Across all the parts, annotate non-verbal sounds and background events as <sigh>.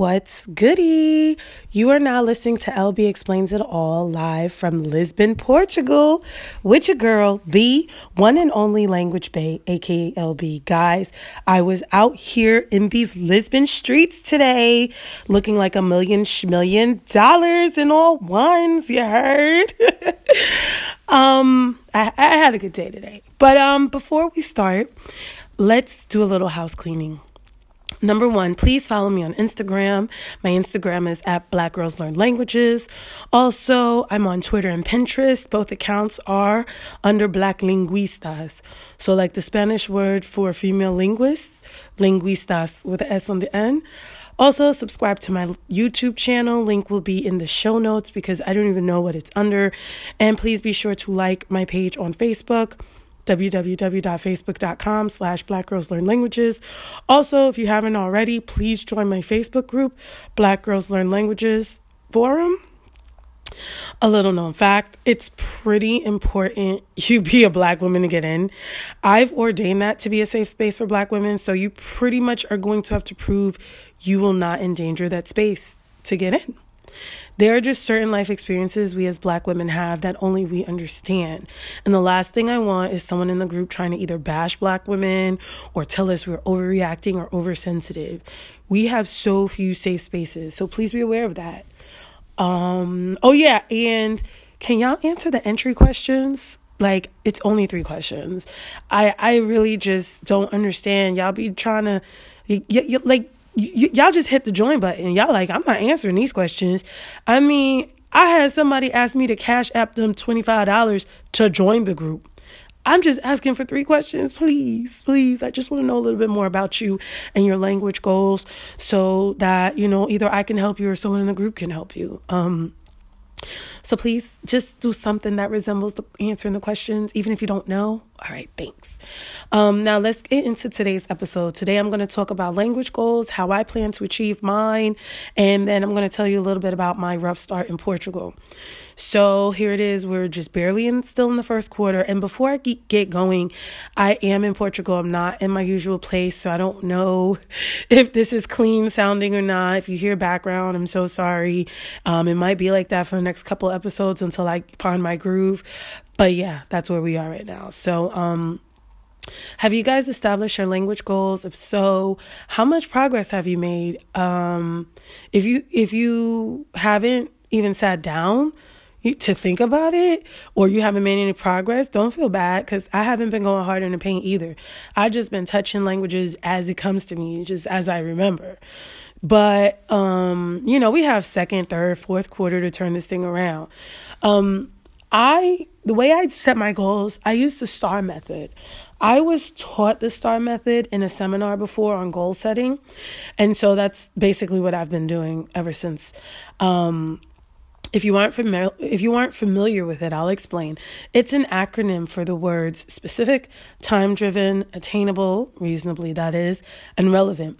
What's goody? You are now listening to LB Explains It All live from Lisbon, Portugal, with your girl, the one and only Language Bay, aka LB. Guys, I was out here in these Lisbon streets today looking like a million schmillion dollars in all ones. You heard? <laughs> um, I, I had a good day today. But um, before we start, let's do a little house cleaning. Number one, please follow me on Instagram. My Instagram is at Black Girls Learn Languages. Also, I'm on Twitter and Pinterest. Both accounts are under Black Linguistas. So, like the Spanish word for female linguists, linguistas with an S on the end. Also, subscribe to my YouTube channel. Link will be in the show notes because I don't even know what it's under. And please be sure to like my page on Facebook www.facebook.com slash black girls learn languages. Also if you haven't already please join my facebook group black girls learn languages forum. A little known fact it's pretty important <laughs> you be a black woman to get in. I've ordained that to be a safe space for black women so you pretty much are going to have to prove you will not endanger that space to get in there are just certain life experiences we as black women have that only we understand. And the last thing I want is someone in the group trying to either bash black women or tell us we're overreacting or oversensitive. We have so few safe spaces, so please be aware of that. Um, oh yeah, and can y'all answer the entry questions? Like it's only three questions. I I really just don't understand. Y'all be trying to y- y- like y- y'all just hit the join button. Y'all like, I'm not answering these questions. I mean, I had somebody ask me to cash app them $25 to join the group. I'm just asking for three questions, please, please. I just want to know a little bit more about you and your language goals so that, you know, either I can help you or someone in the group can help you. Um, so please just do something that resembles the answering the questions, even if you don't know. All right, thanks. Um, now let's get into today's episode. Today I'm going to talk about language goals, how I plan to achieve mine, and then I'm going to tell you a little bit about my rough start in Portugal. So here it is. We're just barely in, still in the first quarter. And before I get going, I am in Portugal. I'm not in my usual place. So I don't know <laughs> if this is clean sounding or not. If you hear background, I'm so sorry. Um, it might be like that for the next couple episodes until I find my groove. But yeah, that's where we are right now. So, um, have you guys established your language goals? If so, how much progress have you made? Um, if you if you haven't even sat down to think about it or you haven't made any progress, don't feel bad because I haven't been going hard in the paint either. I've just been touching languages as it comes to me, just as I remember. But um, you know, we have second, third, fourth quarter to turn this thing around. Um, I the way I set my goals, I use the STAR method. I was taught the STAR method in a seminar before on goal setting. And so that's basically what I've been doing ever since. Um, if you aren't familiar if you aren't familiar with it, I'll explain. It's an acronym for the words specific, time-driven, attainable, reasonably that is, and relevant.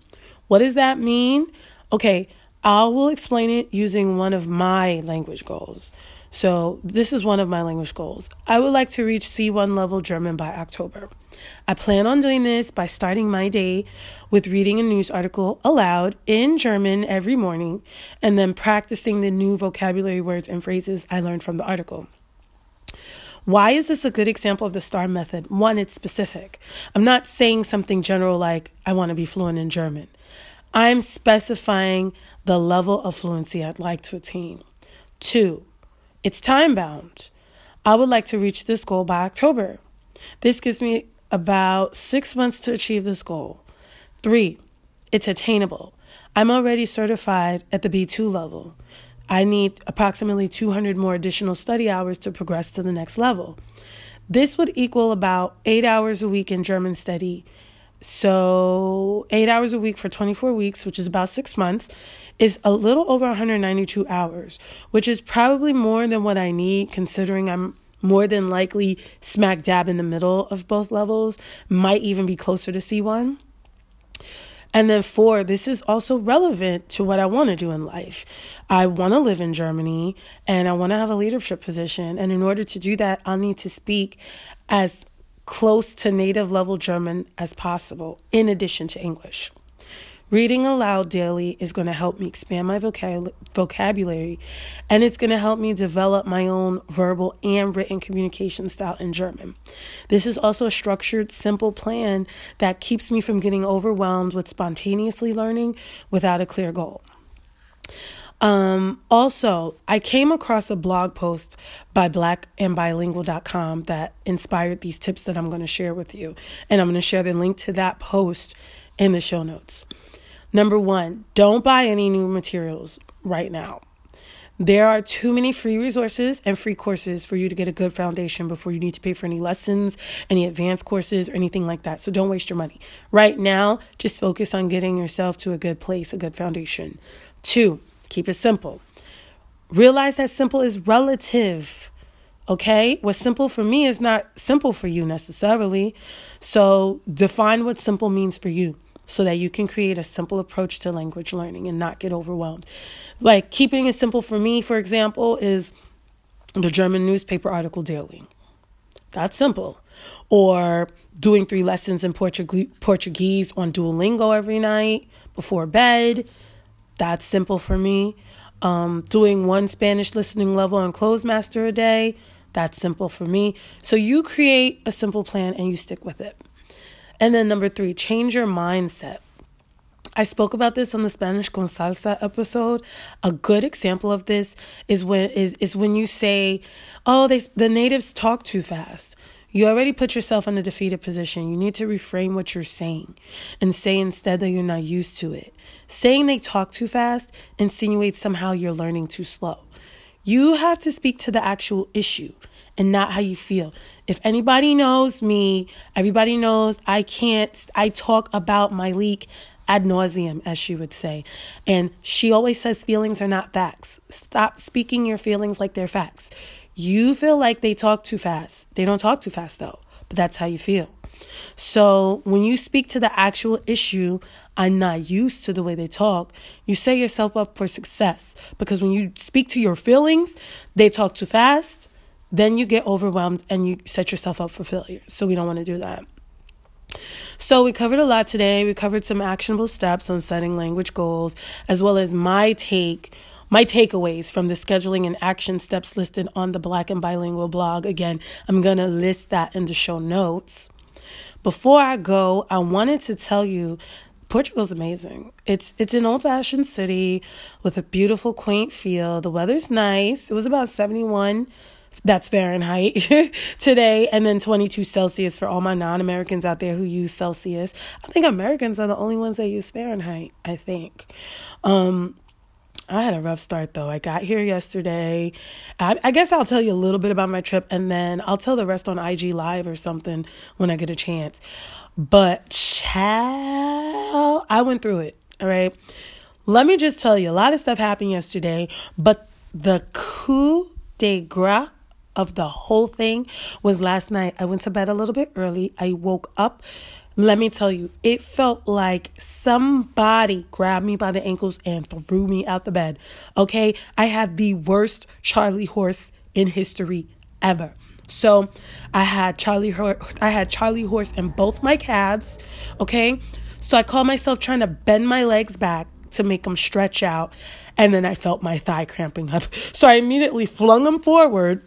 What does that mean? Okay, I will explain it using one of my language goals. So, this is one of my language goals. I would like to reach C1 level German by October. I plan on doing this by starting my day with reading a news article aloud in German every morning and then practicing the new vocabulary words and phrases I learned from the article. Why is this a good example of the STAR method? One, it's specific. I'm not saying something general like, I want to be fluent in German. I'm specifying the level of fluency I'd like to attain. Two, it's time bound. I would like to reach this goal by October. This gives me about six months to achieve this goal. Three, it's attainable. I'm already certified at the B2 level. I need approximately 200 more additional study hours to progress to the next level. This would equal about eight hours a week in German study. So, eight hours a week for 24 weeks, which is about six months, is a little over 192 hours, which is probably more than what I need considering I'm more than likely smack dab in the middle of both levels, might even be closer to C1. And then four, this is also relevant to what I want to do in life. I want to live in Germany and I want to have a leadership position. And in order to do that, I'll need to speak as close to native level German as possible, in addition to English. Reading aloud daily is going to help me expand my vocab- vocabulary and it's going to help me develop my own verbal and written communication style in German. This is also a structured, simple plan that keeps me from getting overwhelmed with spontaneously learning without a clear goal. Um, also, I came across a blog post by blacknbilingual.com that inspired these tips that I'm going to share with you. And I'm going to share the link to that post in the show notes. Number one, don't buy any new materials right now. There are too many free resources and free courses for you to get a good foundation before you need to pay for any lessons, any advanced courses, or anything like that. So don't waste your money. Right now, just focus on getting yourself to a good place, a good foundation. Two, Keep it simple. Realize that simple is relative. Okay? What's simple for me is not simple for you necessarily. So define what simple means for you so that you can create a simple approach to language learning and not get overwhelmed. Like keeping it simple for me, for example, is the German newspaper article daily. That's simple. Or doing three lessons in Portuguese on Duolingo every night before bed. That's simple for me. Um, doing one Spanish listening level on Clozemaster a day. That's simple for me. So you create a simple plan and you stick with it. And then number three, change your mindset. I spoke about this on the Spanish con salsa episode. A good example of this is when is is when you say, "Oh, they the natives talk too fast." You already put yourself in a defeated position. You need to reframe what you're saying and say instead that you're not used to it. Saying they talk too fast insinuates somehow you're learning too slow. You have to speak to the actual issue and not how you feel. If anybody knows me, everybody knows I can't, I talk about my leak ad nauseum, as she would say. And she always says feelings are not facts. Stop speaking your feelings like they're facts. You feel like they talk too fast. They don't talk too fast though, but that's how you feel. So when you speak to the actual issue, I'm not used to the way they talk, you set yourself up for success. Because when you speak to your feelings, they talk too fast, then you get overwhelmed and you set yourself up for failure. So we don't want to do that. So, we covered a lot today. We covered some actionable steps on setting language goals, as well as my take my takeaways from the scheduling and action steps listed on the Black and Bilingual blog. Again, I'm going to list that in the show notes. Before I go, I wanted to tell you Portugal's amazing. It's it's an old-fashioned city with a beautiful quaint feel. The weather's nice. It was about 71 that's Fahrenheit <laughs> today, and then 22 Celsius for all my non Americans out there who use Celsius. I think Americans are the only ones that use Fahrenheit, I think. Um, I had a rough start though. I got here yesterday. I, I, guess I'll tell you a little bit about my trip and then I'll tell the rest on IG Live or something when I get a chance. But child, I went through it. All right. Let me just tell you a lot of stuff happened yesterday, but the coup de grace of the whole thing was last night. I went to bed a little bit early. I woke up let me tell you, it felt like somebody grabbed me by the ankles and threw me out the bed. Okay, I had the worst Charlie horse in history ever. So I had Charlie Horse. I had Charlie horse in both my calves. Okay, so I called myself trying to bend my legs back to make them stretch out, and then I felt my thigh cramping up. <laughs> So I immediately flung them forward,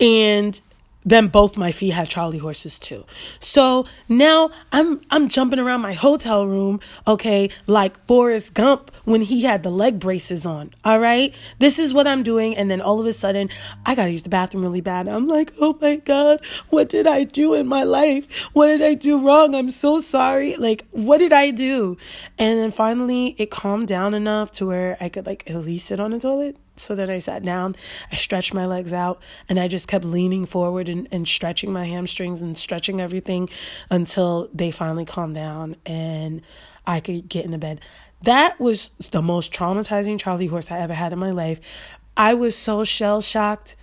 and then both my feet had Charlie horses too. So now I'm I'm jumping around my hotel room, okay, like Forrest Gump when he had the leg braces on. All right? This is what I'm doing and then all of a sudden I got to use the bathroom really bad. I'm like, "Oh my god, what did I do in my life? What did I do wrong? I'm so sorry. Like, what did I do?" And then finally it calmed down enough to where I could like at least sit on the toilet so that I sat down, I stretched my legs out, and I just kept leaning forward and, and stretching my hamstrings and stretching everything until they finally calmed down and I could get in the bed. That was the most traumatizing Charlie horse I ever had in my life. I was so shell shocked.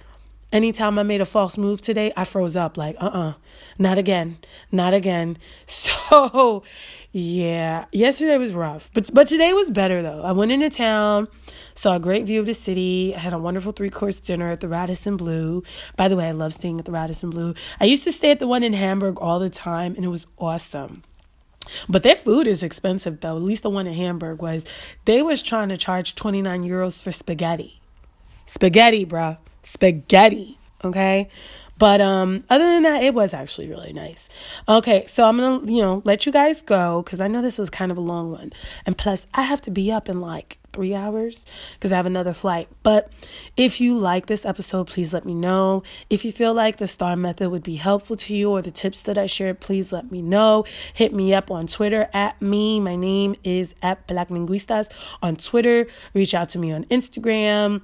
Anytime I made a false move today, I froze up like, uh uh-uh, uh, not again, not again. <laughs> So, yeah, yesterday was rough, but but today was better though. I went into town. Saw a great view of the city. I had a wonderful three course dinner at the Radisson Blu. By the way, I love staying at the Radisson Blu. I used to stay at the one in Hamburg all the time, and it was awesome. But their food is expensive though. At least the one in Hamburg was. They was trying to charge 29 euros for spaghetti. Spaghetti, bruh. Spaghetti. Okay. But um, other than that, it was actually really nice. Okay, so I'm gonna, you know, let you guys go because I know this was kind of a long one, and plus I have to be up in like three hours because I have another flight. But if you like this episode, please let me know. If you feel like the star method would be helpful to you or the tips that I shared, please let me know. Hit me up on Twitter at me. My name is at Black Linguistas on Twitter. Reach out to me on Instagram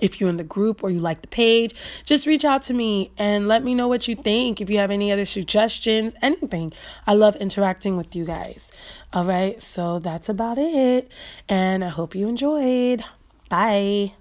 if you're in the group or you like the page, just reach out to me and let me know what you think. If you have any other suggestions, anything. I love interacting with you guys. All right, so that's about it. And I hope you enjoyed. Bye.